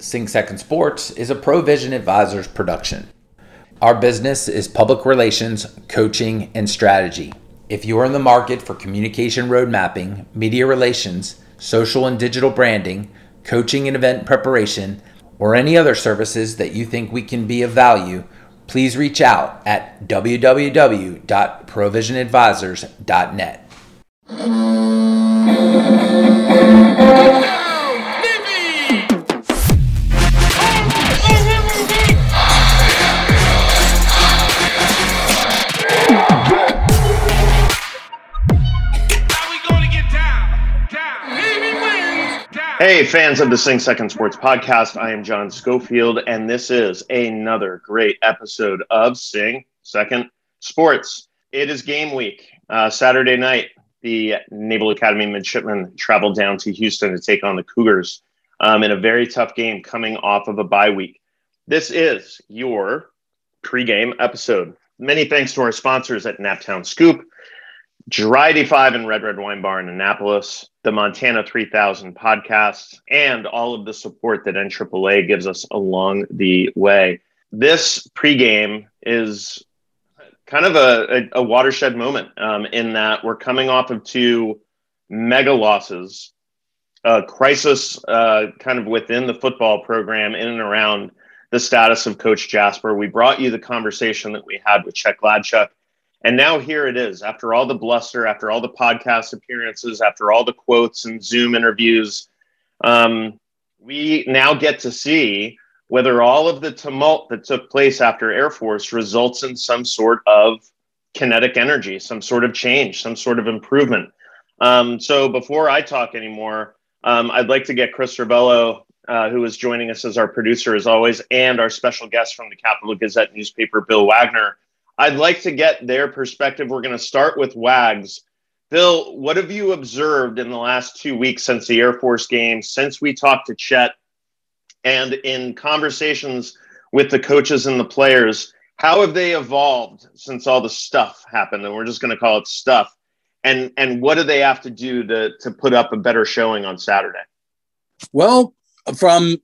Sing Second Sports is a Provision Advisors production. Our business is public relations, coaching, and strategy. If you are in the market for communication road mapping, media relations, social and digital branding, coaching and event preparation, or any other services that you think we can be of value, please reach out at www.provisionadvisors.net. Hey, fans of the Sing Second Sports podcast, I am John Schofield, and this is another great episode of Sing Second Sports. It is game week. Uh, Saturday night, the Naval Academy midshipmen traveled down to Houston to take on the Cougars um, in a very tough game coming off of a bye week. This is your pregame episode. Many thanks to our sponsors at Naptown Scoop, Dry D5 and Red Red Wine Bar in Annapolis, the Montana 3000 podcast, and all of the support that NAAA gives us along the way. This pregame is kind of a, a, a watershed moment um, in that we're coming off of two mega losses, a crisis uh, kind of within the football program in and around the status of Coach Jasper. We brought you the conversation that we had with Chet Gladchuk and now here it is, after all the bluster, after all the podcast appearances, after all the quotes and Zoom interviews, um, we now get to see whether all of the tumult that took place after Air Force results in some sort of kinetic energy, some sort of change, some sort of improvement. Um, so before I talk anymore, um, I'd like to get Chris Ravello, uh, who is joining us as our producer as always, and our special guest from the Capital Gazette newspaper, Bill Wagner, I'd like to get their perspective. We're going to start with Wags. Bill, what have you observed in the last two weeks since the Air Force game, since we talked to Chet, and in conversations with the coaches and the players? How have they evolved since all the stuff happened? And we're just going to call it stuff. And and what do they have to do to to put up a better showing on Saturday? Well, from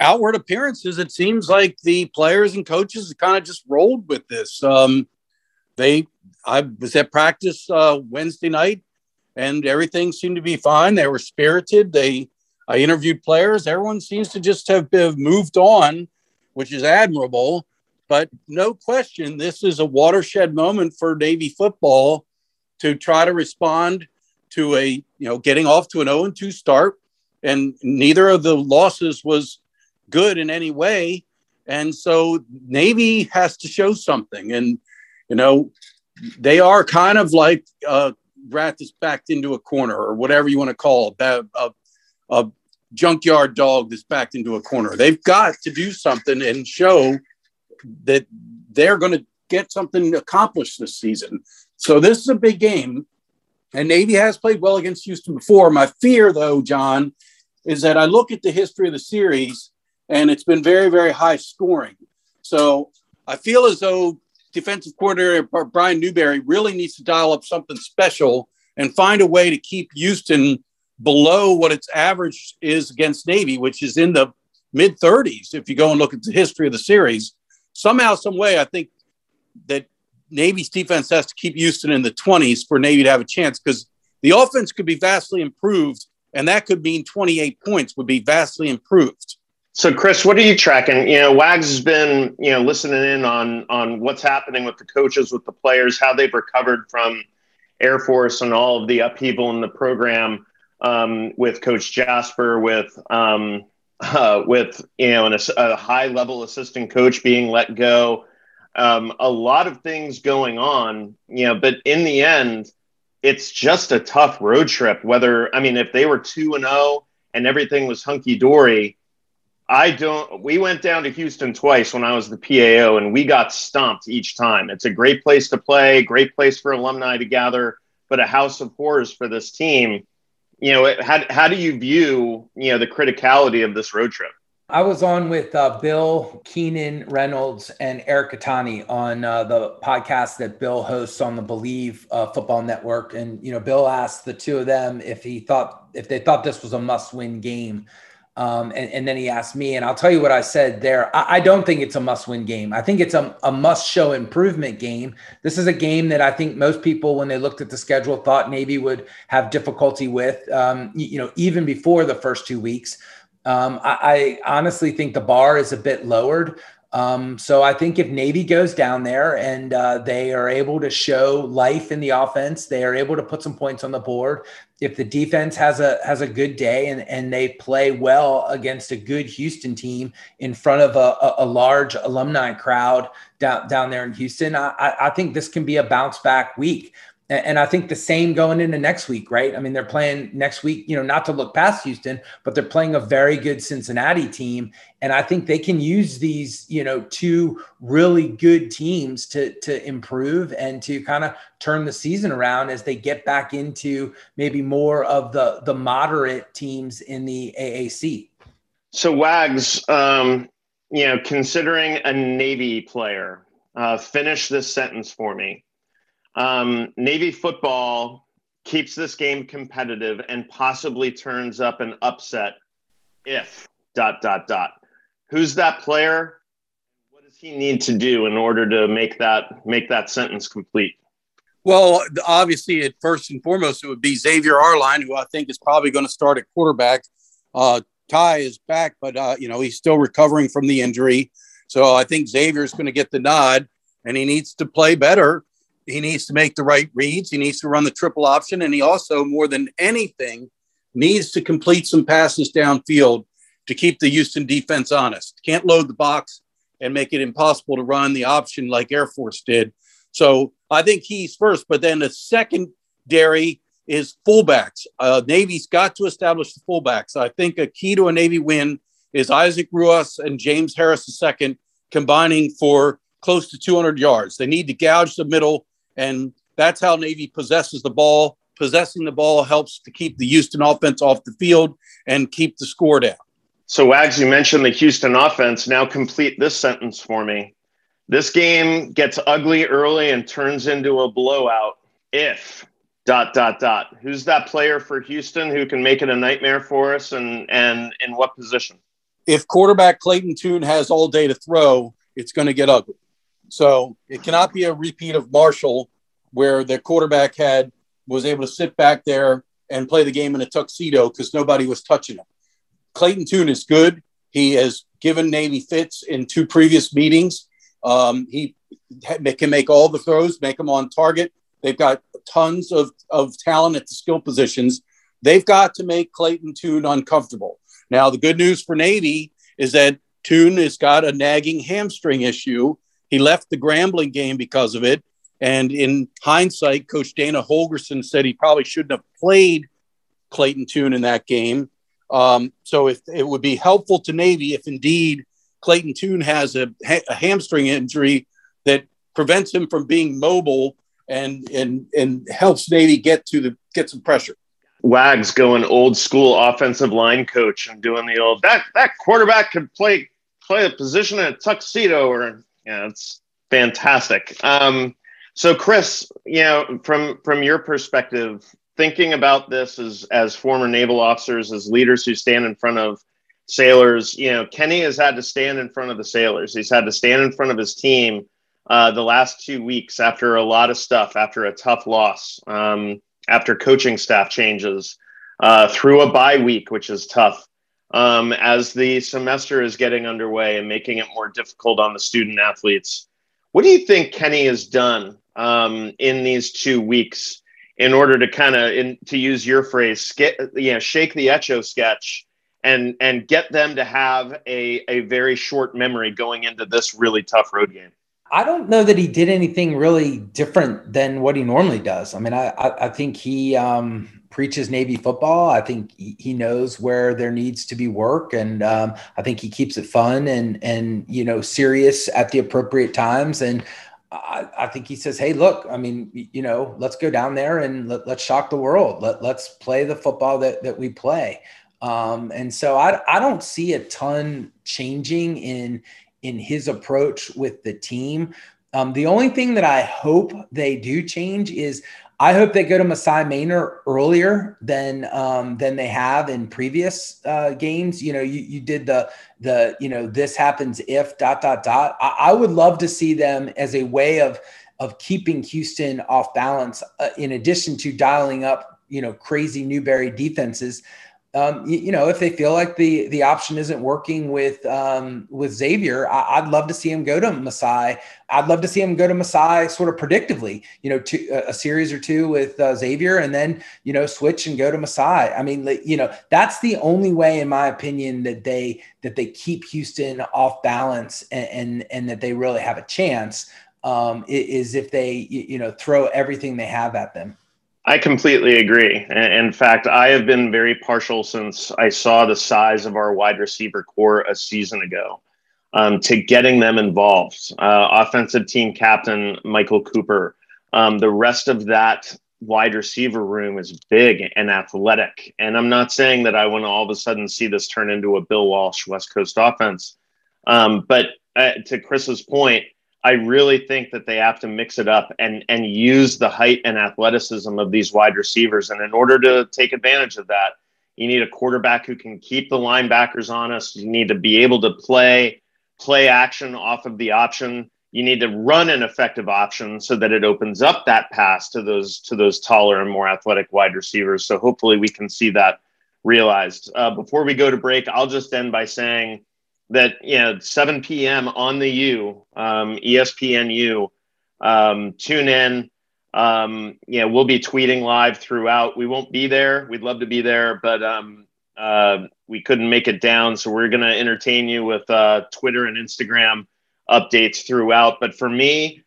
outward appearances, it seems like the players and coaches kind of just rolled with this. Um, they, I was at practice uh, Wednesday night, and everything seemed to be fine. They were spirited. They, I interviewed players. Everyone seems to just have moved on, which is admirable. But no question, this is a watershed moment for Navy football to try to respond to a you know getting off to an 0 2 start and neither of the losses was good in any way. And so Navy has to show something. And, you know, they are kind of like a rat that's backed into a corner or whatever you want to call it, a, a, a junkyard dog that's backed into a corner. They've got to do something and show that they're going to get something accomplished this season. So this is a big game. And Navy has played well against Houston before. My fear, though, John, is that I look at the history of the series and it's been very, very high scoring. So I feel as though defensive coordinator Brian Newberry really needs to dial up something special and find a way to keep Houston below what its average is against Navy, which is in the mid 30s. If you go and look at the history of the series, somehow, some way, I think that Navy's defense has to keep Houston in the 20s for Navy to have a chance because the offense could be vastly improved, and that could mean 28 points would be vastly improved. So, Chris, what are you tracking? You know, Wags has been, you know, listening in on on what's happening with the coaches, with the players, how they've recovered from Air Force and all of the upheaval in the program um, with Coach Jasper, with um, uh, with you know, an, a high level assistant coach being let go. Um, a lot of things going on, you know, but in the end, it's just a tough road trip. Whether I mean, if they were two and zero oh and everything was hunky dory I don't. We went down to Houston twice when I was the PAO, and we got stomped each time. It's a great place to play, great place for alumni to gather, but a house of horrors for this team. You know, how how do you view you know the criticality of this road trip? I was on with uh, Bill Keenan Reynolds and Eric Kettani on uh, the podcast that Bill hosts on the Believe uh, Football Network, and you know, Bill asked the two of them if he thought if they thought this was a must-win game Um, and, and, then he asked me, and I'll tell you what I said there. I, I don't think it's a must win game. I think it's a, a must show improvement game. This is a game that I think most people, when they looked at the schedule, thought Navy would have difficulty with, um, you know, even before the first two weeks. Um, I, I, honestly think the bar is a bit lowered. Um, so I think if Navy goes down there and uh, they are able to show life in the offense, they are able to put some points on the board. If the defense has a has a good day and, and they play well against a good Houston team in front of a, a, a large alumni crowd down down there in Houston, I, I think this can be a bounce back week. And I think the same going into next week, right? I mean, they're playing next week, you know, not to look past Houston, but they're playing a very good Cincinnati team. And I think they can use these, you know, two really good teams to to improve and to kind of turn the season around as they get back into maybe more of the the moderate teams in the AAC. So Wags, um, you know, considering a Navy player, uh, finish this sentence for me um, Navy football keeps this game competitive and possibly turns up an upset if dot dot dot. Who's that player? What does he need to do in order to make that make that sentence complete? Well, obviously, at first and foremost, it would be Xavier Arline, who I think is probably going to start at quarterback. Uh, Tai is back, but uh, you know he's still recovering from the injury, so I think Xavier is going to get the nod, and he needs to play better he needs to make the right reads. He needs to run the triple option. And he also, more than anything, needs to complete some passes downfield to keep the Houston defense honest. Can't load the box and make it impossible to run the option like Air Force did. So I think he's first, but then the secondary is fullbacks. Uh, Navy's got to establish the fullbacks. I think a key to a Navy win is Isaac Ruoss and James Harris II combining for close to 200 yards. They need to gouge the middle and that's how Navy possesses the ball. Possessing the ball helps to keep the Houston offense off the field and keep the score down. So, Wags, you mentioned the Houston offense. Now, complete this sentence for me. This game gets ugly early and turns into a blowout if dot dot dot. Who's that player for Houston who can make it a nightmare for us and and in what position? If quarterback Clayton Tune has all day to throw, it's going to get ugly. So it cannot be a repeat of Marshall, where the quarterback had was able to sit back there and play the game in a tuxedo because nobody was touching him. Clayton Tune is good. He has given Navy fits in two previous meetings. Um, he can make all the throws, make them on target. They've got tons of, of talent at the skill positions. They've got to make Clayton Tune uncomfortable. Now, the good news for Navy is that Tune has got a nagging hamstring issue he left the Grambling game because of it. And in hindsight, Coach Dana Holgorsen said he probably shouldn't have played Clayton Tune in that game. Um, so if it would be helpful to Navy if indeed Clayton Tune has a, a hamstring injury that prevents him from being mobile and and and helps Navy get to the get some pressure. Wags going old school offensive line coach and doing the old that that quarterback could play play a position in a tuxedo or yeah, it's fantastic. Um, so, Chris, you know, from from your perspective, thinking about this as as former naval officers, as leaders who stand in front of sailors, you know, Kenny has had to stand in front of the sailors. He's had to stand in front of his team uh, the last two weeks after a lot of stuff, after a tough loss, um, after coaching staff changes, uh, through a bye week, which is tough um, as the semester is getting underway and making it more difficult on the student athletes. What do you think Kenny has done um, in these two weeks in order to kind of, to use your phrase, get, you know, shake the Etch A Sketch and and get them to have a, a very short memory going into this really tough road game? I don't know that he did anything really different than what he normally does. I mean, I I, I think he um, preaches Navy football. I think he knows where there needs to be work, and um, I think he keeps it fun and and you know serious at the appropriate times. And I, I think he says, "Hey, look, I mean, you know, let's go down there and let, us shock the world. Let let's play the football that that we play." Um, and so I I don't see a ton changing in in his approach with the team. Um, the only thing that I hope they do change is I hope they go to Maasai Maynor earlier than um, than they have in previous uh, games. You know, you, you did the the you know this happens if dot dot dot. I, I would love to see them as a way of of keeping Houston off balance, uh, in addition to dialing up you know crazy Newberry defenses um, you, you, know, if they feel like the the option isn't working with um, with Xavier, I, would love to see him go to Maasai. I'd love to see him go to Maasai sort of predictively. You know, to, a series or two with uh, Xavier, and then you know switch and go to Maasai. I mean, you know, that's the only way, in my opinion, that they that they keep Houston off balance and and, and that they really have a chance um, is if they you know throw everything they have at them. I completely agree. In fact, I have been very partial since I saw the size of our wide receiver core a season ago um, to getting them involved. Uh, offensive team captain Mychal Cooper. Um, the rest of that wide receiver room is big and athletic. And I'm not saying that I want to all of a sudden see this turn into a Bill Walsh West Coast offense. Um, but uh, to Chris's point, I really think that they have to mix it up and and use the height and athleticism of these wide receivers. And in order to take advantage of that, you need a quarterback who can keep the linebackers honest. You need to be able to play play action off of the option. You need to run an effective option so that it opens up that pass to those to those taller and more athletic wide receivers. So hopefully we can see that realized. Uh, before we go to break, I'll just end by saying that you know 7 p.m. on the U, um, ESPNU. Um, tune in. Um, yeah, we'll be tweeting live throughout. We won't be there. We'd love to be there, but um, uh, we couldn't make it down. So we're going to entertain you with uh, Twitter and Instagram updates throughout. But for me,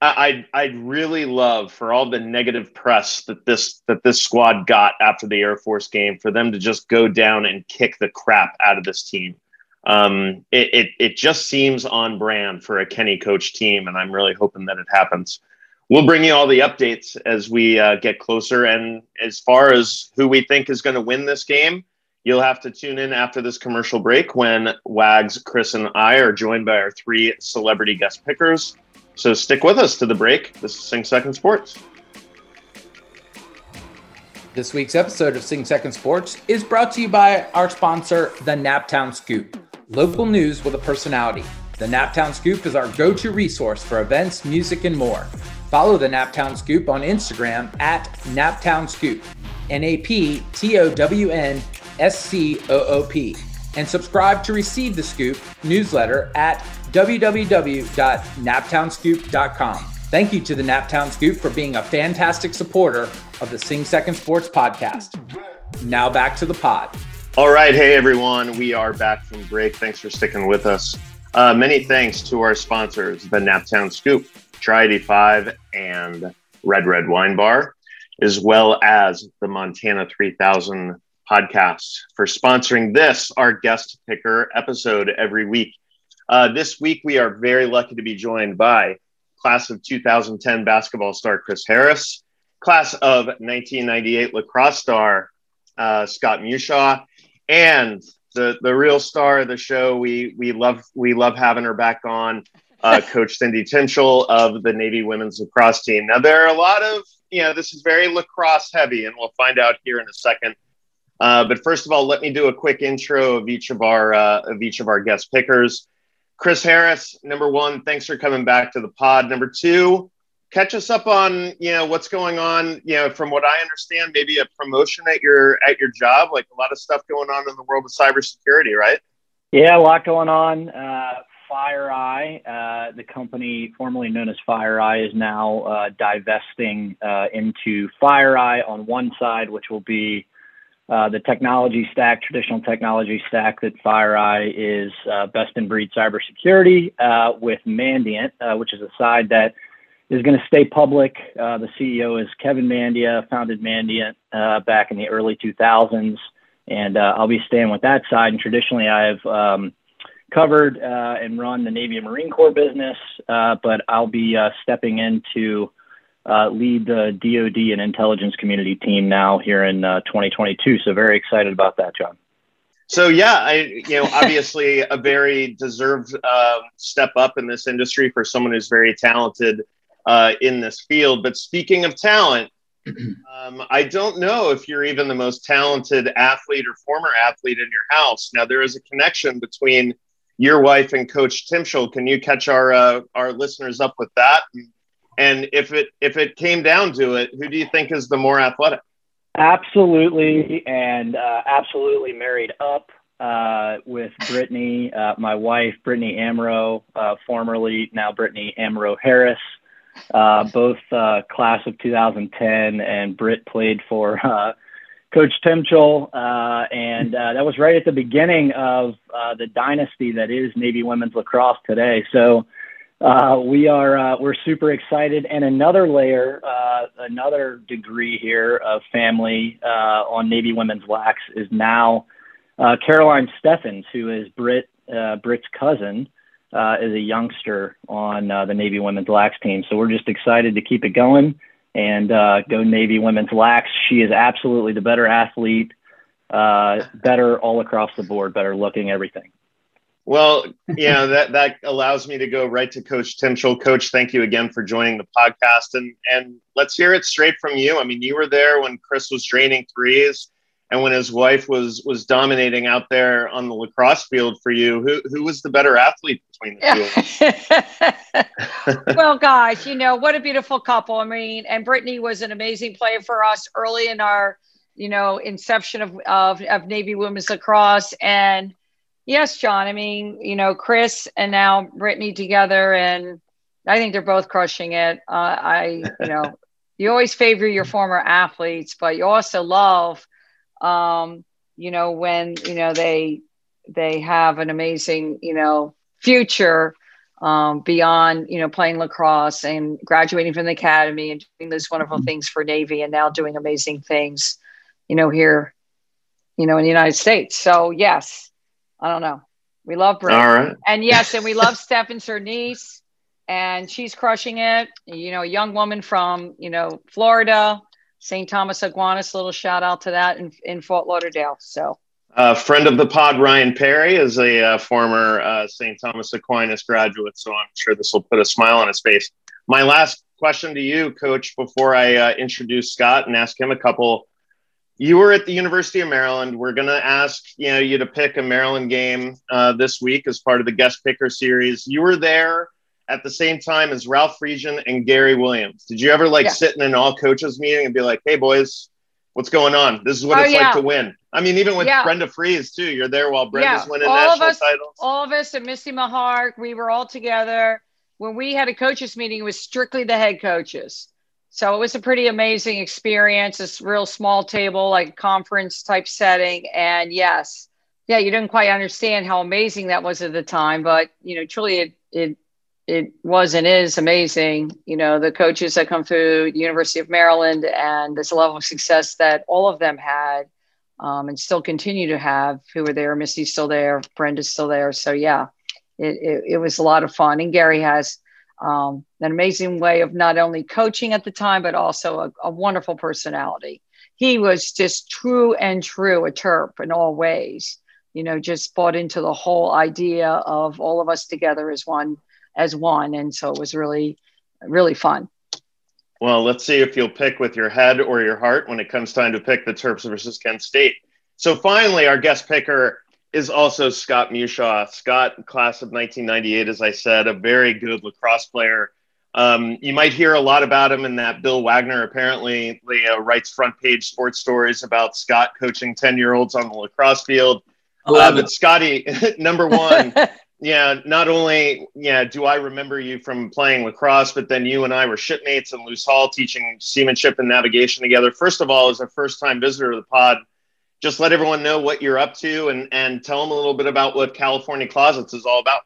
I, I I'd really love for all the negative press that this that this squad got after the Air Force game for them to just go down and kick the crap out of this team um, it, it, it just seems on brand for a Kenny coach team, and I'm really hoping that it happens. We'll bring you all the updates as we uh, get closer. And as far as who we think is going to win this game, you'll have to tune in after this commercial break when Wags, Chris, and I are joined by our three celebrity guest pickers. So stick with us to the break. This is Sing Second Sports. This week's episode of Sing Second Sports is brought to you by our sponsor, the Naptown Scoop. Local news with a personality. The Naptown Scoop is our go to resource for events, music, and more. Follow the Naptown Scoop on Instagram at Naptown Scoop, N A P T O W N S C O O P, and subscribe to receive the Scoop newsletter at www.naptownscoop.com. Thank you to the Naptown Scoop for being a fantastic supporter of the Sing Second Sports podcast. Now back to the pod. All right. Hey, everyone. We are back from break. Thanks for sticking with us. Uh, many thanks to our sponsors, the Naptown Scoop, Tri 85, and Red Red Wine Bar, as well as the Montana 3000 podcast for sponsoring this, our guest picker episode every week. Uh, this week, we are very lucky to be joined by class of 2010 basketball star Chris Harris, class of 1998 lacrosse star uh, Scott Mushaw, and the the real star of the show. We we love we love having her back on, uh, Coach Cindy Timchal of the Navy women's lacrosse team. Now there are a lot of you know this is very lacrosse heavy, and we'll find out here in a second. Uh, but first of all, let me do a quick intro of each of our uh, of each of our guest pickers. Chris Harris, number one, thanks for coming back to the pod. Number two, catch us up on you know what's going on you know from what i understand maybe a promotion at your at your job like a lot of stuff going on in the world of cybersecurity right? Yeah a lot going on. Uh, FireEye uh, the company formerly known as FireEye is now uh, divesting uh, into FireEye on one side which will be uh, the technology stack, traditional technology stack that FireEye is uh, best in breed cybersecurity, with Mandiant, which is a side that is going to stay public. Uh, the CEO is Kevin Mandia, founded Mandiant uh, back in the early 2000s, and uh, I'll be staying with that side. And traditionally, I've um, covered uh, and run the Navy and Marine Corps business, uh, but I'll be uh, stepping in to lead the DoD and intelligence community team now here in 2022. So very excited about that, John. So yeah, I you know obviously a very deserved step up in this industry for someone who's very talented uh, in this field. But speaking of talent, um, I don't know if you're even the most talented athlete or former athlete in your house. Now, there is a connection between your wife and Coach Timchal. Can you catch our uh, our listeners up with that? And if it if it came down to it, who do you think is the more athletic? Absolutely, and uh, absolutely married up uh, with Brittany, uh, my wife, Brittany Amro, uh, formerly now Brittany Amro Harris, uh, both uh, class of 2010, and Britt played for Coach Timchal, and that was right at the beginning of the dynasty that is Navy women's lacrosse today. So uh, we are uh, we're super excited, and another layer, uh, another degree here of family uh, on Navy Women's Lax is now uh, Caroline Steffens, who is Brit uh, Brit's cousin, Uh, is a youngster on uh, the Navy Women's Lax team. So we're just excited to keep it going and uh, go Navy Women's Lax. She is absolutely the better athlete, better all across the board, better looking, everything. Well, yeah, that that allows me to go right to Coach Timchal. Coach, thank you again for joining the podcast, and and let's hear it straight from you. I mean, you were there when Chris was draining threes, and when his wife was was dominating out there on the lacrosse field for you. Who who was the better athlete between the two? well, gosh you know what a beautiful couple. I mean, and Brittany was an amazing player for us early in our you know inception of of, of Navy women's lacrosse and Yes, John. I mean, you know, Chris and now Brittany together, and I think they're both crushing it. Uh, I, you know, you always favor your former athletes, but you also love, um, you know, when you know they they have an amazing, you know, future um, beyond, you know, playing lacrosse and graduating from the academy and doing those wonderful mm-hmm. things for Navy, and now doing amazing things, you know, here, you know, in the United States. So yes I don't know. We love Brit. All right. And yes, and we love Steffens, her niece, and she's crushing it. You know, a young woman from, you know, Florida, St. Thomas Aquinas, little shout out to that in, in Fort Lauderdale. So, a uh, friend of the pod, Ryan Perry, is a uh, former uh, St. Thomas Aquinas graduate, so I'm sure this will put a smile on his face. My last question to you, Coach, before I uh, introduce Scott and ask him a couple you were at the University of Maryland. We're going to ask you know you to pick a Maryland game uh, this week as part of the guest picker series. You were there at the same time as Ralph Friedgen and Gary Williams. Did you ever like yeah. sit in an all coaches meeting and be like, "Hey boys, what's going on? This is what oh, it's yeah. like to win." I mean, even with yeah. Brenda Frese too. You're there while Brenda's winning all national us, titles. All of us and Missy Meharg, we were all together. When we had a coaches meeting, it was strictly the head coaches. So it was a pretty amazing experience. This real small table, like conference type setting. And yes, yeah, you didn't quite understand how amazing that was at the time, but you know, truly it it it was and is amazing. You know, the coaches that come through University of Maryland and this level of success that all of them had um, and still continue to have who were there. Missy's still there, Brenda's still there. So yeah, it, it, it was a lot of fun. And Gary has um, an amazing way of not only coaching at the time, but also a, a, wonderful personality. He was just true and true, a Terp in all ways. You know, just bought into the whole idea of all of us together as one, as one, and so it was really, really fun. Well, let's see if you'll pick with your head or your heart when it comes time to pick the Terps versus Kent State. So finally, our guest picker is also Scott Mushaw. Scott, class of 1998, as I said, a very good lacrosse player. Um, you might hear a lot about him in that Bill Wagner apparently uh, writes front page sports stories about Scott coaching 10 year olds on the lacrosse field. Uh, but Scotty, number one, yeah, not only yeah, do I remember you from playing lacrosse, but then you and I were shipmates in Luce Hall teaching seamanship and navigation together. First of all, as a first time visitor to the pod, just let everyone know what you're up to and, and tell them a little bit about what California Closets is all about.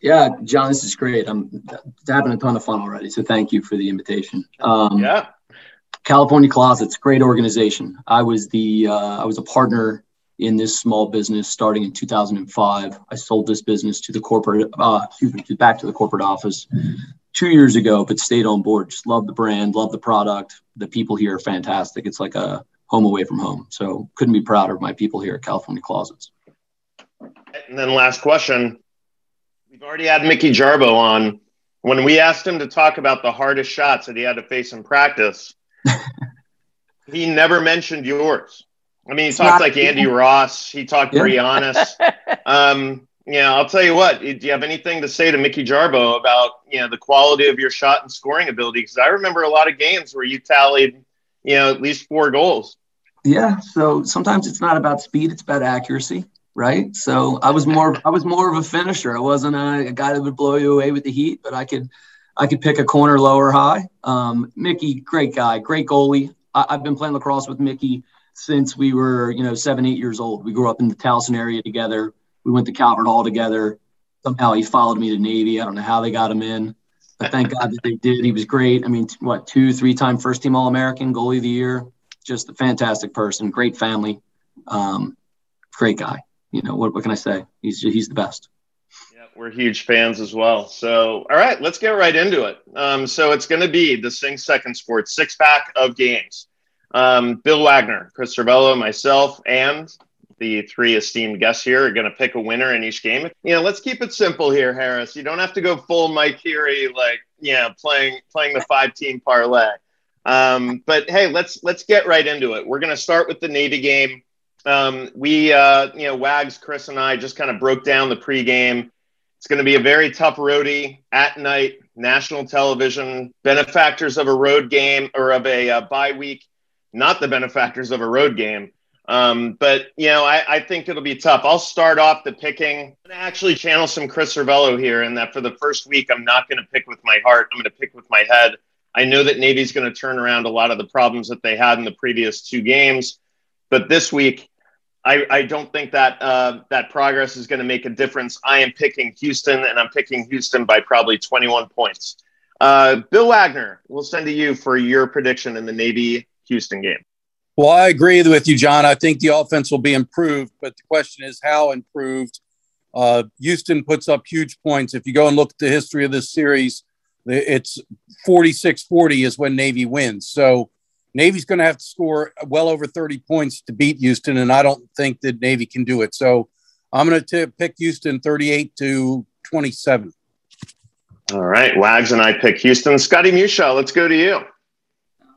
Yeah, John, this is great. I'm having a ton of fun already. So thank you for the invitation. Um, yeah. California Closets, great organization. I was the uh, I was a partner in this small business starting in 2005. I sold this business to the corporate, uh, excuse me, back to the corporate office two years ago, but stayed on board. Just love the brand, love the product. The people here are fantastic. It's like a home away from home. So couldn't be prouder of my people here at California Closets. And then last question. We've already had Mickey Jarboe on. When we asked him to talk about the hardest shots that he had to face in practice, he never mentioned yours. I mean, he talked like Andy Ross. He talked yeah. Brianis. um, yeah, I'll tell you what. Do you have anything to say to Mickey Jarboe about you know the quality of your shot and scoring ability? Because I remember a lot of games where you tallied, you know, at least four goals. Yeah. So sometimes it's not about speed; it's about accuracy, right? So I was more, I was more of a finisher. I wasn't a, a guy that would blow you away with the heat, but I could, I could pick a corner low or high. Um, Mickey, great guy, great goalie. I, I've been playing lacrosse with Mickey since we were, you know, seven, eight years old. We grew up in the Towson area together we went to Calvert Hall together. Somehow he followed me to Navy. I don't know how they got him in, but thank God that they did. He was great. I mean, what two, three time first team All American, goalie of the year. Just a fantastic person, great family, um, great guy. You know what? What can I say? He's he's the best. Yeah, we're huge fans as well. So, all right, let's get right into it. Um, so it's going to be the Sing Second Sports six pack of games. Um, Bill Wagner, Chris Cervello, myself, and the three esteemed guests here are going to pick a winner in each game. You know, let's keep it simple here, Harris. You don't have to go full Mike Heary, like yeah, playing playing the five team parlay. Um, but hey, let's let's get right into it. We're going to start with the Navy game. Um, we, uh, you know, Wags, Chris, and I just kind of broke down the pregame. It's going to be a very tough roadie at night, national television, benefactors of a road game or of a uh, bye week, not the benefactors of a road game. Um, but you know, I, I, think it'll be tough. I'll start off the picking. I'm gonna actually channel some Chris Cervello here, and that for the first week, I'm not gonna pick with my heart. I'm gonna pick with my head. I know that Navy's gonna turn around a lot of the problems that they had in the previous two games, but this week, I, I don't think that uh, that progress is going to make a difference. I am picking Houston, and I'm picking Houston by probably 21 points. Uh, Bill Wagner, we'll send to you for your prediction in the Navy Houston game. Well, I agree with you, John. I think the offense will be improved, but the question is how improved. Uh, Houston puts up huge points. If you go and look at the history of this series, it's 46 40 is when Navy wins. So Navy's going to have to score well over 30 points to beat Houston, and I don't think that Navy can do it. So I'm going to pick Houston 38 to 27. All right. Wags and I pick Houston. Scotty Musha, let's go to you.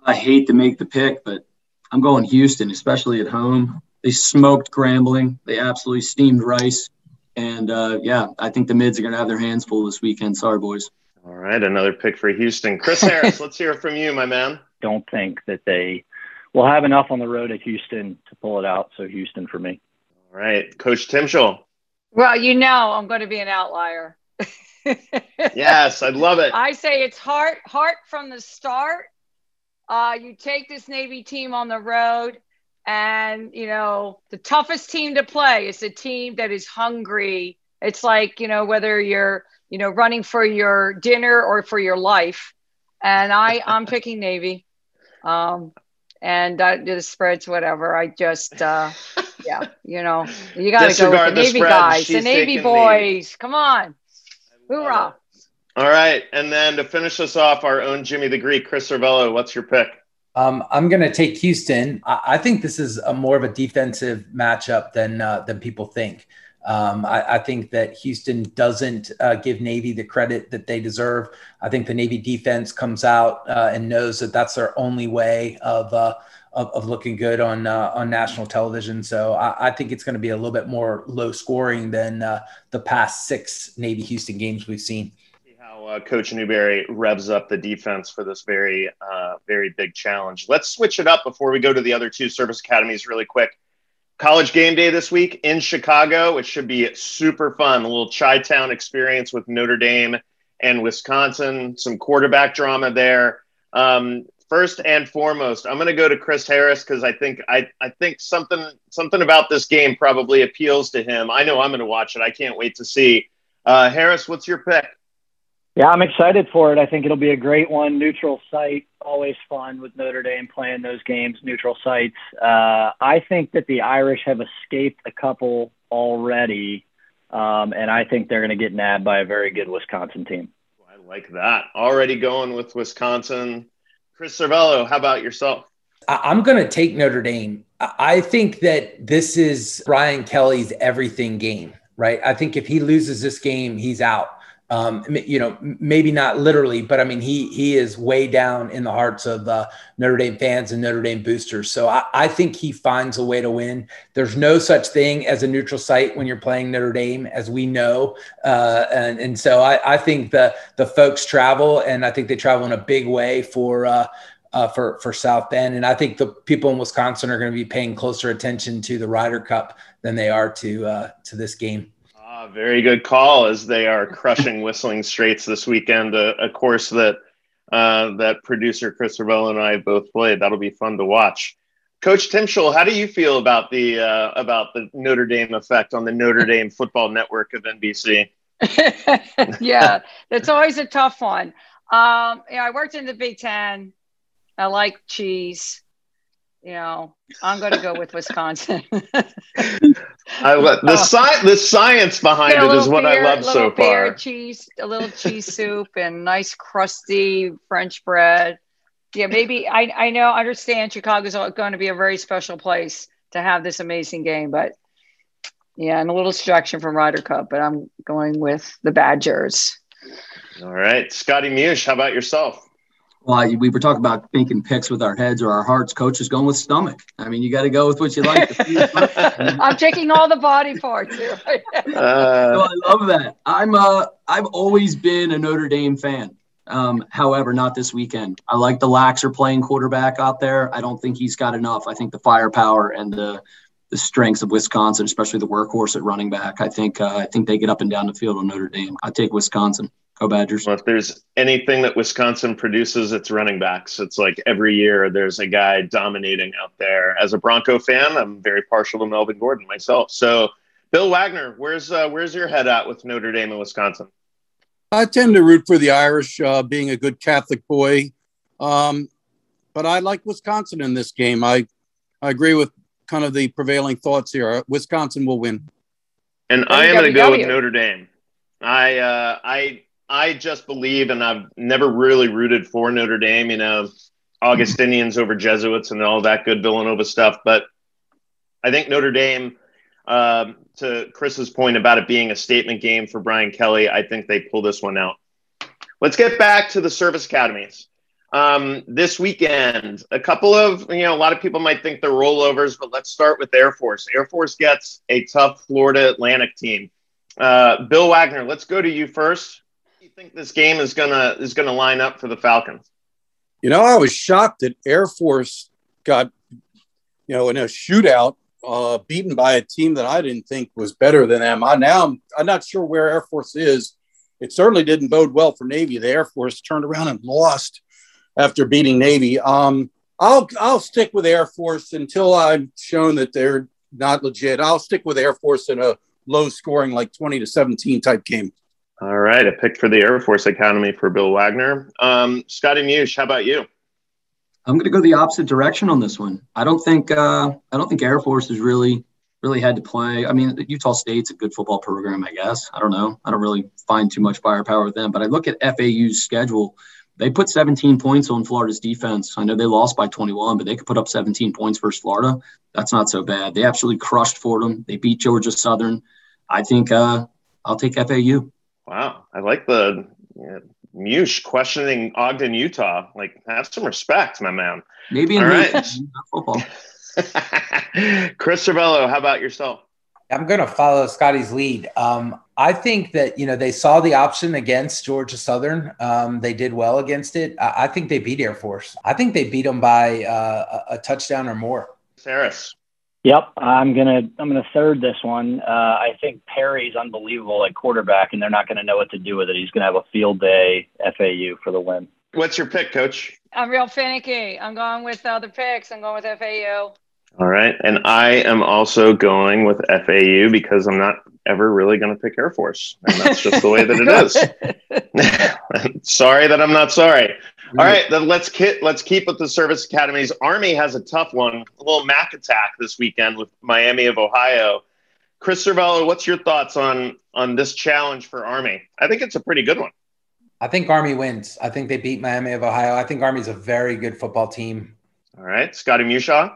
I hate to make the pick, but I'm going Houston, especially at home. They smoked Grambling. They absolutely steamed Rice. And uh, yeah, I think the mids are going to have their hands full this weekend. Sorry, boys. All right, another pick for Houston. Chris Harris, let's hear it from you, my man. Don't think that they will have enough on the road at Houston to pull it out. So Houston for me. All right, Coach Timchal. Well, you know I'm going to be an outlier. yes, I love it. I say it's heart heart from the start uh, you take this Navy team on the road, and you know the toughest team to play is a team that is hungry. It's like you know whether you're you know running for your dinner or for your life, and I I'm picking Navy. Um, and uh, the spreads, whatever. I just, uh, yeah, you know, you got to go with the, the Navy guys, the Navy boys. Come on, hoorah! All right. And then to finish us off, our own Jimmy the Greek, Chris Cervello, what's your pick? Um, I'm going to take Houston. I, I, think this is a more of a defensive matchup than uh, than people think. Um, I, I, think that Houston doesn't uh, give Navy the credit that they deserve. I think the Navy defense comes out uh, and knows that that's their only way of uh, of, of, looking good on uh, on national television. So I, I think it's going to be a little bit more low scoring than uh, the past six Navy Houston games we've seen uh, Coach Newberry revs up the defense for this very, uh, very big challenge. Let's switch it up before we go to the other two service academies really quick. College game day this week in Chicago. It should be super fun. A little Chi Town experience with Notre Dame and Wisconsin. Some quarterback drama there. Um, first and foremost, I'm going to go to Chris Harris because I think I, I think something something about this game probably appeals to him. I know I'm going to watch it. I can't wait to see. Uh, Harris, what's your pick? Yeah, I'm excited for it. I think it'll be a great one. Neutral site, always fun with Notre Dame playing those games, neutral sites. Uh, I think that the Irish have escaped a couple already, um, and I think they're going to get nabbed by a very good Wisconsin team. I like that. Already going with Wisconsin. Chris Cervello, how about yourself? I'm going to take Notre Dame. I think that this is Brian Kelly's everything game, right? I think if he loses this game, he's out Um, you know, maybe not literally, but I mean, he he is way down in the hearts of uh, Notre Dame fans and Notre Dame boosters. So I, I, think he finds a way to win. There's no such thing as a neutral site when you're playing Notre Dame, as we know, uh, and and so I, I think the the folks travel, and I think they travel in a big way for. Uh, uh, for for South Bend, and I think the people in Wisconsin are going to be paying closer attention to the Ryder Cup than they are to uh, to this game. Uh, very good call as they are crushing Whistling Straits this weekend, a, a course that uh, that producer Chris Ravel and I both played. That'll be fun to watch. Coach Timchal, how do you feel about the uh, about the Notre Dame effect on the Notre Dame football network of NBC? yeah, that's always a tough one. Um, yeah, I worked in the Big Ten. I like cheese you know, I'm going to go with Wisconsin. I love the, oh. sci- the science behind it is what beer, I love so far. cheese, a little cheese soup, and nice crusty French bread. Yeah, maybe I I know understand Chicago's going to be a very special place to have this amazing game, but yeah, and a little distraction from Ryder Cup, but I'm going with the Badgers. All right, Scotty Mush, how about yourself? Well, we were talking about thinking picks with our heads or our hearts. Coach is going with stomach. I mean, you got to go with what you like. I'm taking all the body parts here. uh, so I love that. I'm uh, I've always been a Notre Dame fan. Um, however, not this weekend. I like the Laxer playing quarterback out there. I don't think he's got enough. I think the firepower and the the strengths of Wisconsin, especially the workhorse at running back. I think uh, I think they get up and down the field on Notre Dame. I take Wisconsin. Go Badgers. Well, if there's anything that Wisconsin produces, it's running backs. It's like every year there's a guy dominating out there. As a Bronco fan, I'm very partial to Melvin Gordon myself. So, Bill Wagner, where's uh, where's your head at with Notre Dame and Wisconsin? I tend to root for the Irish, uh, being a good Catholic boy, um, but I like Wisconsin in this game. I I agree with kind of the prevailing thoughts here. Wisconsin will win. And I am going to go with Notre Dame. I uh, I I just believe, and I've never really rooted for Notre Dame, you know, Augustinians over Jesuits and all that good Villanova stuff. But I think Notre Dame, um, to Chris's point about it being a statement game for Brian Kelly, I think they pull this one out. Let's get back to the service academies. Um, this weekend, a couple of, you know, a lot of people might think they're rollovers, but let's start with Air Force. Air Force gets a tough Florida Atlantic team. Uh, Bill Wagner, let's go to you first think this game is gonna is gonna line up for the Falcons? You know, I was shocked that Air Force got, you know, in a shootout, uh, beaten by a team that I didn't think was better than them. I now I'm, I'm not sure where Air Force is. It certainly didn't bode well for Navy. The Air Force turned around and lost after beating Navy. Um, I'll I'll stick with Air Force until I'm shown that they're not legit. I'll stick with Air Force in a low scoring like 20 to 17 type game. All right, a pick for the Air Force Academy for Bill Wagner. Um, Scotty Mush, how about you? I'm going to go the opposite direction on this one. I don't think uh, I don't think Air Force has really really had to play. I mean, Utah State's a good football program, I guess. I don't know. I don't really find too much firepower with them, but I look at FAU's schedule. They put 17 points on Florida's defense. I know they lost by 21, but they could put up 17 points versus Florida. That's not so bad. They absolutely crushed Fordham. They beat Georgia Southern. I think uh, I'll take FAU. Wow, I like the yeah, Mush questioning Ogden, Utah. Like, have some respect, my man. Maybe in All right. football. Chris Cervello, how about yourself? I'm going to follow Scotty's lead. Um, I think that you know they saw the option against Georgia Southern. Um, they did well against it. I, I, think they beat Air Force. I think they beat them by uh, a, a touchdown or more. Harris. Yep, I'm gonna I'm gonna third this one. Uh, I think Perry's unbelievable at quarterback, and they're not gonna know what to do with it. He's gonna have a field day. FAU for the win. What's your pick, Coach? I'm real finicky. I'm going with the other picks. I'm going with FAU. All right, and I am also going with FAU because I'm not ever really going to pick Air Force, and that's just the way that it is. sorry that I'm not sorry. All mm. right, then let's keep let's keep with the service academies. Army has a tough one, a little Mac attack this weekend with Miami of Ohio. Chris Cervello, what's your thoughts on on this challenge for Army? I think it's a pretty good one. I think Army wins. I think they beat Miami of Ohio. I think Army's a very good football team. All right, Scotty Mushaw.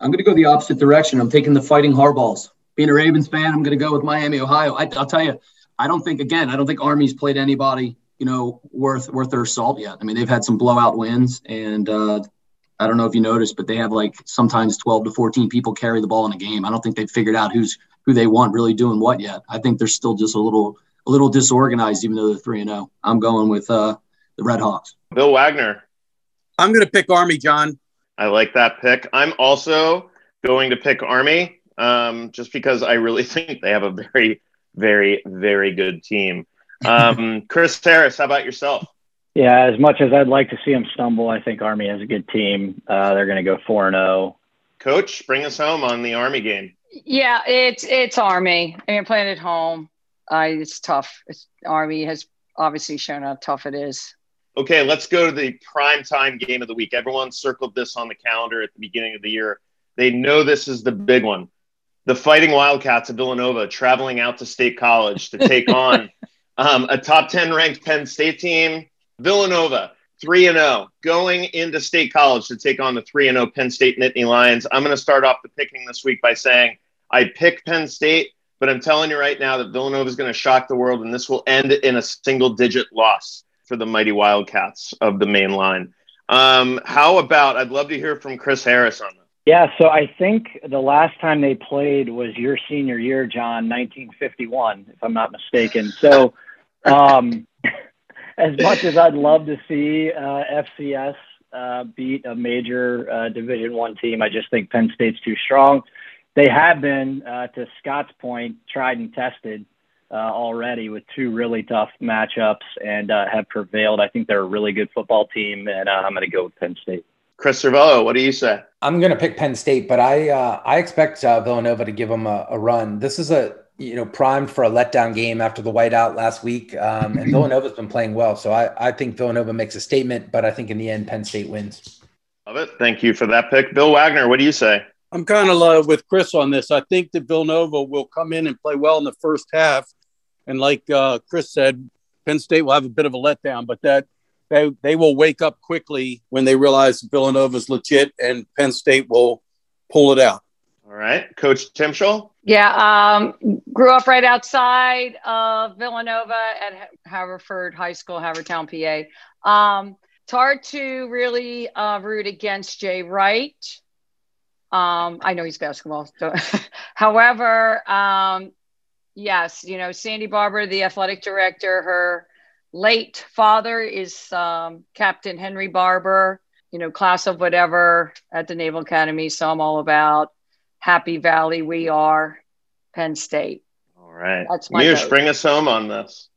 I'm going to go the opposite direction. I'm taking the Fighting Hardballs. Being a Ravens fan, I'm going to go with Miami, Ohio. I, will tell you, I don't think again, I don't think Army's played anybody, you know, worth worth their salt yet. I mean, they've had some blowout wins, and uh, I don't know if you noticed, but they have like sometimes 12 to 14 people carry the ball in a game. I don't think they've figured out who's who they want really doing what yet. I think they're still just a little a little disorganized, even though they're three and zero. Oh. I'm going with uh, the Red Hawks. Bill Wagner. I'm going to pick Army, John. I like that pick. I'm also going to pick Army um, just because I really think they have a very, very, very good team. Um, Chris Harris, how about yourself? Yeah, as much as I'd like to see them stumble, I think Army has a good team. Uh, they're going to go four and zero. Oh. Coach, bring us home on the Army game. Yeah, it's it's Army. I mean, playing at home, uh, it's tough. It's, Army has obviously shown how tough it is. Okay, let's go to the prime time game of the week. Everyone circled this on the calendar at the beginning of the year. They know this is the big one. The Fighting Wildcats of Villanova traveling out to State College to take on um, a top 10 ranked Penn State team. Villanova, 3 and 0, going into State College to take on the 3 and 0 Penn State Nittany Lions. I'm going to start off the picking this week by saying I pick Penn State, but I'm telling you right now that Villanova is going to shock the world, and this will end in a single digit loss for the mighty Wildcats of the main line. Um, how about I'd love to hear from Chris Harris on this. Yeah, so I think the last time they played was your senior year, John, 1951, if I'm not mistaken. So, um, as much as I'd love to see uh, FCS uh, beat a major uh, Division One team, I just think Penn State's too strong. They have been, uh, to Scott's point, tried and tested uh, already with two really tough matchups and uh, have prevailed. I think they're a really good football team, and uh, I'm going to go with Penn State. Chris Cervello, what do you say? I'm going to pick Penn State, but I uh, I expect uh, Villanova to give them a, a, run. This is a you know primed for a letdown game after the whiteout last week, um, and Villanova's been playing well. So I, I think Villanova makes a statement, but I think in the end Penn State wins. Love it. Thank you for that pick, Bill Wagner. What do you say? I'm kind of uh, with Chris on this. I think that Villanova will come in and play well in the first half, and like uh, Chris said, Penn State will have a bit of a letdown, but that they, they will wake up quickly when they realize Villanova's legit and Penn State will pull it out. All right. Coach Timchal? Yeah. Um, grew up right outside of Villanova at Haverford High School, Havertown, PA. Um, it's hard to really uh, root against Jay Wright. Um, I know he's basketball. So. However, um, yes, you know, Sandy Barber, the athletic director, her late father is um, Captain Henry Barber. you know, class of whatever at the Naval Academy. So I'm all about Happy Valley. We are Penn State. All right. That's my Muse, bring us home on this.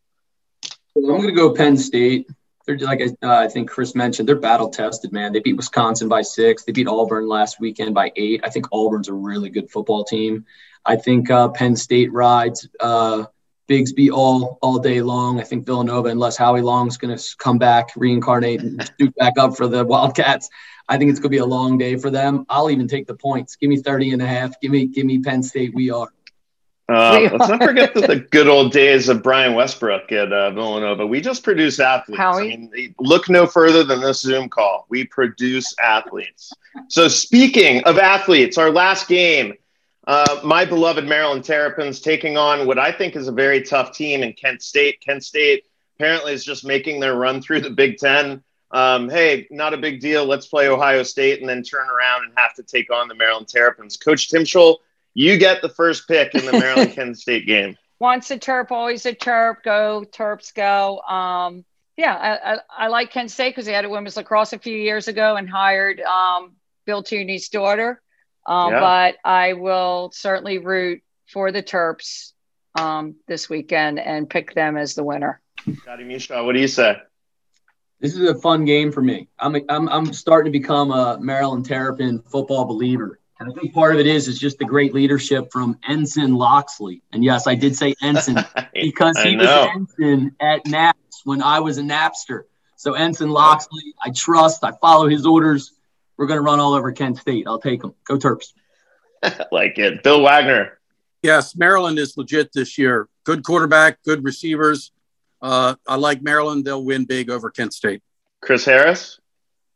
I'm going to go Penn State. They're like uh, I think Chris mentioned, they're battle tested, man. They beat Wisconsin by six. They beat Auburn last weekend by eight. I think Auburn's a really good football team. I think uh, Penn State rides uh, Bigsby all all day long. I think Villanova, unless Howie Long's going to come back, reincarnate, and shoot back up for the Wildcats, I think it's going to be a long day for them. I'll even take the points. Give me 30 and a half. Give me give me Penn State. We are. Uh, let's not forget the, the, good old days of Brian Westbrook at uh, Villanova. We just produce athletes. Howie? I mean, look no further than this Zoom call. We produce athletes. So, speaking of athletes, our last game uh, my beloved Maryland Terrapins taking on what I think is a very tough team in Kent State. Kent State apparently is just making their run through the Big Ten. Um, hey, not a big deal. Let's play Ohio State and then turn around and have to take on the Maryland Terrapins. Coach Timchal, you get the first pick in the Maryland Kent State game. Once a Terp, always a Terp. Go Terps, go. Um, yeah, I, I, I, like Kent State because they had a women's lacrosse a few years ago and hired um, Bill Tooney's daughter. Um, yeah. But I will certainly root for the Terps um, this weekend and pick them as the winner. Scotty Misha, what do you say? This is a fun game for me. I'm, I'm, I'm starting to become a Maryland Terrapin football believer. And I think part of it is is just the great leadership from Ensign Locksley. And yes, I did say Ensign because he was Ensign at Naps when I was a Napster. So Ensign Locksley, I trust, I follow his orders we're going to run all over Kent State. I'll take them. Go Terps. like it. Bill Wagner. Yes, Maryland is legit this year. Good quarterback, good receivers. Uh, I like Maryland. They'll win big over Kent State. Chris Harris.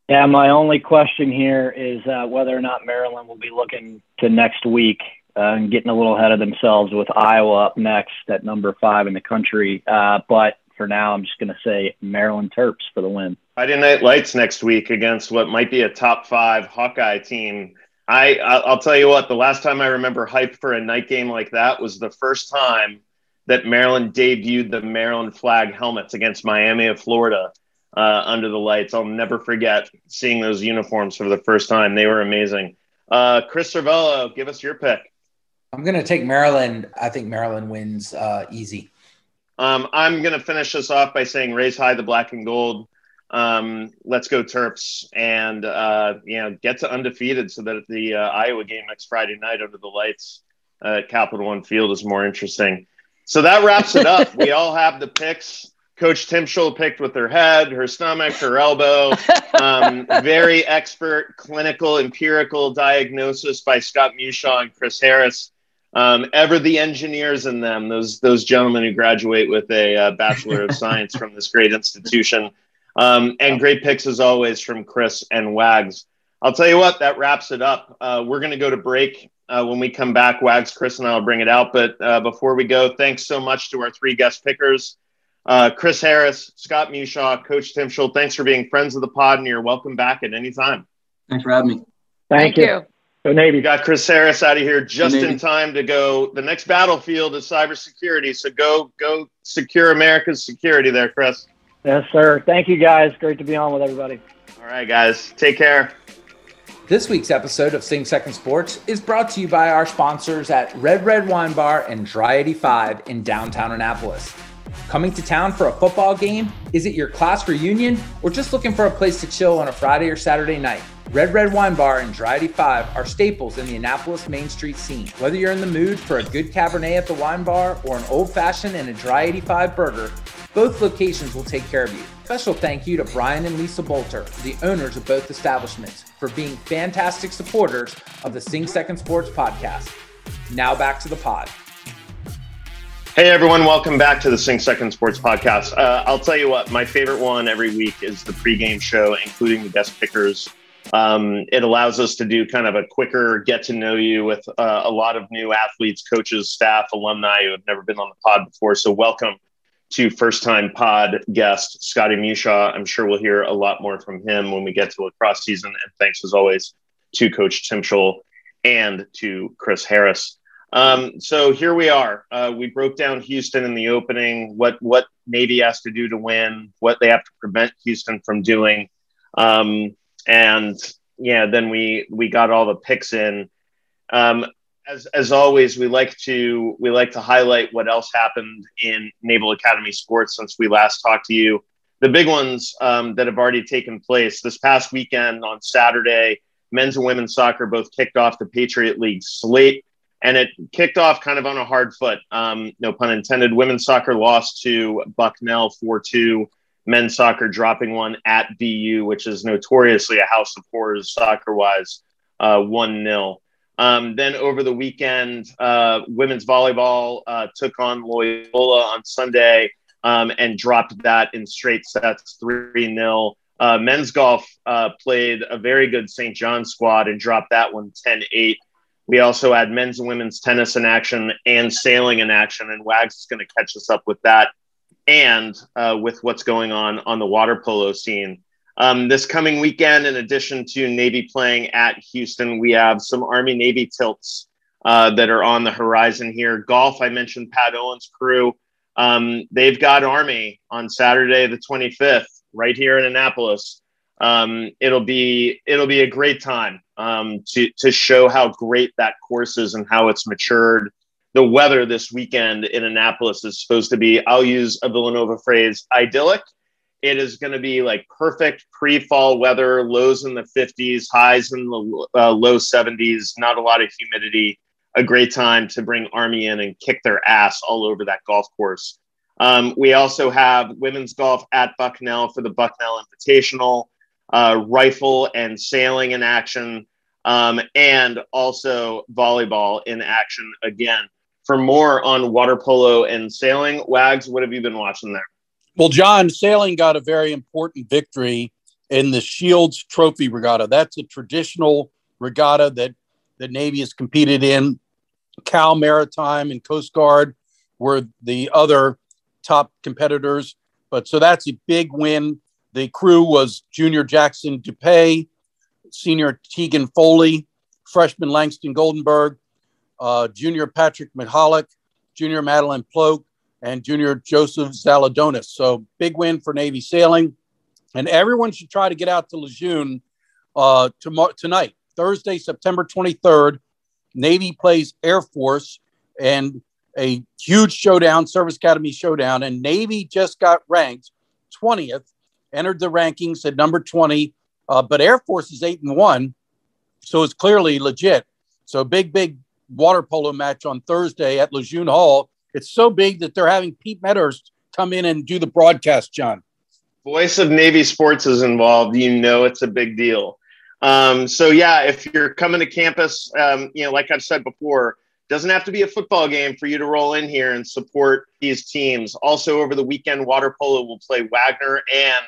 Yeah, my only question here is uh, whether or not Maryland will be looking to next week uh, and getting a little ahead of themselves with Iowa up next at number five in the country. Uh, but for now, I'm just going to say Maryland Terps for the win. Friday Night Lights next week against what might be a top five Hawkeye team. I I'll tell you what, the last time I remember hype for a night game like that was the first time that Maryland debuted the Maryland flag helmets against Miami of Florida uh, under the lights. I'll never forget seeing those uniforms for the first time. They were amazing. Uh, Chris Cervello, give us your pick. I'm going to take Maryland. I think Maryland wins uh, easy. Um, I'm going to finish this off by saying raise high the black and gold. Um, let's go Terps and uh, you know get to undefeated so that the uh, Iowa game next Friday night under the lights at Capital One Field is more interesting. So that wraps it up. we all have the picks. Coach Tim picked with her head, her stomach, her elbow. Um, very expert clinical empirical diagnosis by Scott Mushaw and Chris Harris. Um, ever the engineers in them, those those gentlemen who graduate with a uh, bachelor of science from this great institution, um, and great picks as always from Chris and Wags. I'll tell you what, that wraps it up. Uh, we're going to go to break. Uh, when we come back, Wags, Chris, and I will bring it out. But uh, before we go, thanks so much to our three guest pickers. Uh, Chris Harris, Scott Mushaw, Coach Timchal, thanks for being friends of the pod, and you're welcome back at any time. Thanks for having me. Thank, Thank you. you. Go Navy. We got Chris Harris out of here just in time to go. The next battlefield is cybersecurity, so go go secure America's security there, Chris. Yes, sir. Thank you, guys. Great to be on with everybody. All right, guys. Take care. This week's episode of Sing Second Sports is brought to you by our sponsors at Red Red Wine Bar and Dry 85 in downtown Annapolis. Coming to town for a football game? Is it your class reunion or just looking for a place to chill on a Friday or Saturday night? Red Red Wine Bar and Dry 85 are staples in the Annapolis Main Street scene. Whether you're in the mood for a good Cabernet at the wine bar or an old fashioned and a Dry 85 burger, both locations will take care of you. Special thank you to Brian and Lisa Bolter, the owners of both establishments, for being fantastic supporters of the Sing Second Sports podcast. Now back to the pod. Hey everyone, welcome back to the Sing Second Sports Podcast. Uh, I'll tell you what, my favorite one every week is the pregame show, including the guest pickers. Um, it allows us to do kind of a quicker get to know you with uh, a lot of new athletes, coaches, staff, alumni who have never been on the pod before. So, welcome to first time pod guest Scotty Mushaw. I'm sure we'll hear a lot more from him when we get to lacrosse season. And thanks as always to Coach Timchal and to Chris Harris. Um, so here we are. Uh, we broke down Houston in the opening, what what Navy has to do to win, what they have to prevent Houston from doing. Um, and yeah, then we we got all the picks in. Um, as as always, we like to we like to highlight what else happened in Naval Academy sports since we last talked to you. The big ones um, that have already taken place this past weekend on Saturday, men's and women's soccer both kicked off the Patriot League slate, and it kicked off kind of on a hard foot. Um, no pun intended. Women's soccer lost to Bucknell four two men's soccer dropping one at BU, which is notoriously a house of horrors soccer wise, uh, 1 0. Um, then over the weekend, uh, women's volleyball uh, took on Loyola on Sunday um, and dropped that in straight sets 3 0. Uh, men's golf uh, played a very good St. John squad and dropped that one 10 8. We also had men's and women's tennis in action and sailing in action, and Wags is going to catch us up with that and uh, with what's going on on the water polo scene. Um, this coming weekend, in addition to Navy playing at Houston, we have some Army Navy tilts uh, that are on the horizon here. Golf, I mentioned Pat Owen's crew. Um, they've got Army on Saturday, the 25th, right here in Annapolis. Um, it'll be it'll be a great time um, to to show how great that course is and how it's matured the weather this weekend in Annapolis is supposed to be, I'll use a Villanova phrase, idyllic. It is going to be like perfect pre fall weather, lows in the 50s, highs in the uh, low 70s, not a lot of humidity. A great time to bring Army in and kick their ass all over that golf course. Um, we also have women's golf at Bucknell for the Bucknell Invitational, uh, rifle and sailing in action, um, and also volleyball in action again for more on water polo and sailing. Wags, what have you been watching there? Well, John, sailing got a very important victory in the Shields Trophy Regatta. That's a traditional regatta that the Navy has competed in Cal Maritime and Coast Guard were the other top competitors. But so that's a big win. The crew was junior Jackson Dupay, senior Tegan Foley, freshman Langston Goldenberg, uh, junior Patrick Mihalik, junior Madeline Ploke, and junior Joseph Zaladonis. So big win for Navy sailing. And everyone should try to get out to Lejeune uh, tomorrow, tonight, Thursday, September 23rd. Navy plays Air Force and a huge showdown, Service Academy showdown. And Navy just got ranked 20th, entered the rankings at number 20. Uh, but Air Force is eight and one. So it's clearly legit. So big, big water polo match on Thursday at Lejeune Hall. It's so big that they're having Pete Medhurst come in and do the broadcast, John. Voice of Navy Sports is involved. You know it's a big deal. Um, so yeah, if you're coming to campus, um, you know, like I've said before, doesn't have to be a football game for you to roll in here and support these teams. Also, over the weekend, water polo will play Wagner and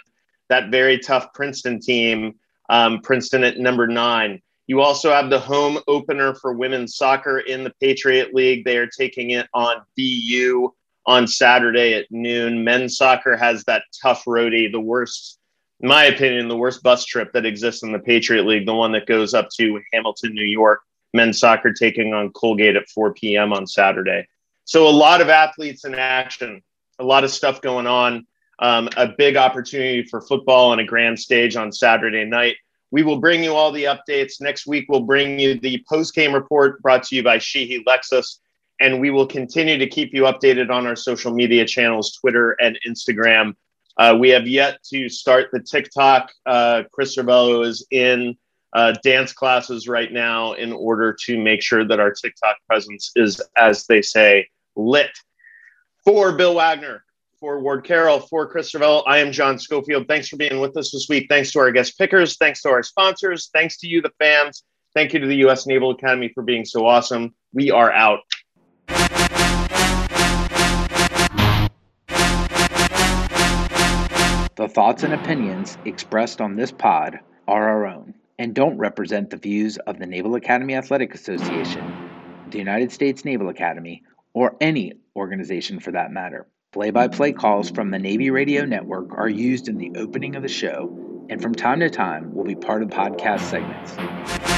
that very tough Princeton team, um, Princeton at number nine. You also have the home opener for women's soccer in the Patriot League. They are taking it on BU on Saturday at noon. Men's soccer has that tough roadie, the worst, in my opinion, the worst bus trip that exists in the Patriot League, the one that goes up to Hamilton, New York. Men's soccer taking on Colgate at 4 p.m. on Saturday. So a lot of athletes in action, a lot of stuff going on. Um, a big opportunity for football on a grand stage on Saturday night. We will bring you all the updates. Next week, we'll bring you the post game report brought to you by Sheehy Lexus. And we will continue to keep you updated on our social media channels, Twitter and Instagram. Uh, we have yet to start the TikTok. Uh, Chris Cervello is in uh, dance classes right now in order to make sure that our TikTok presence is, as they say, lit. For Bill Wagner, for Ward Carroll, for Chris Cervello, I am John Schofield. Thanks for being with us this week. Thanks to our guest pickers. Thanks to our sponsors. Thanks to you, the fans. Thank you to the U.S. Naval Academy for being so awesome. We are out. The thoughts and opinions expressed on this pod are our own and don't represent the views of the Naval Academy Athletic Association, the United States Naval Academy, or any organization for that matter. Play by play calls from the Navy Radio Network are used in the opening of the show and from time to time will be part of podcast segments.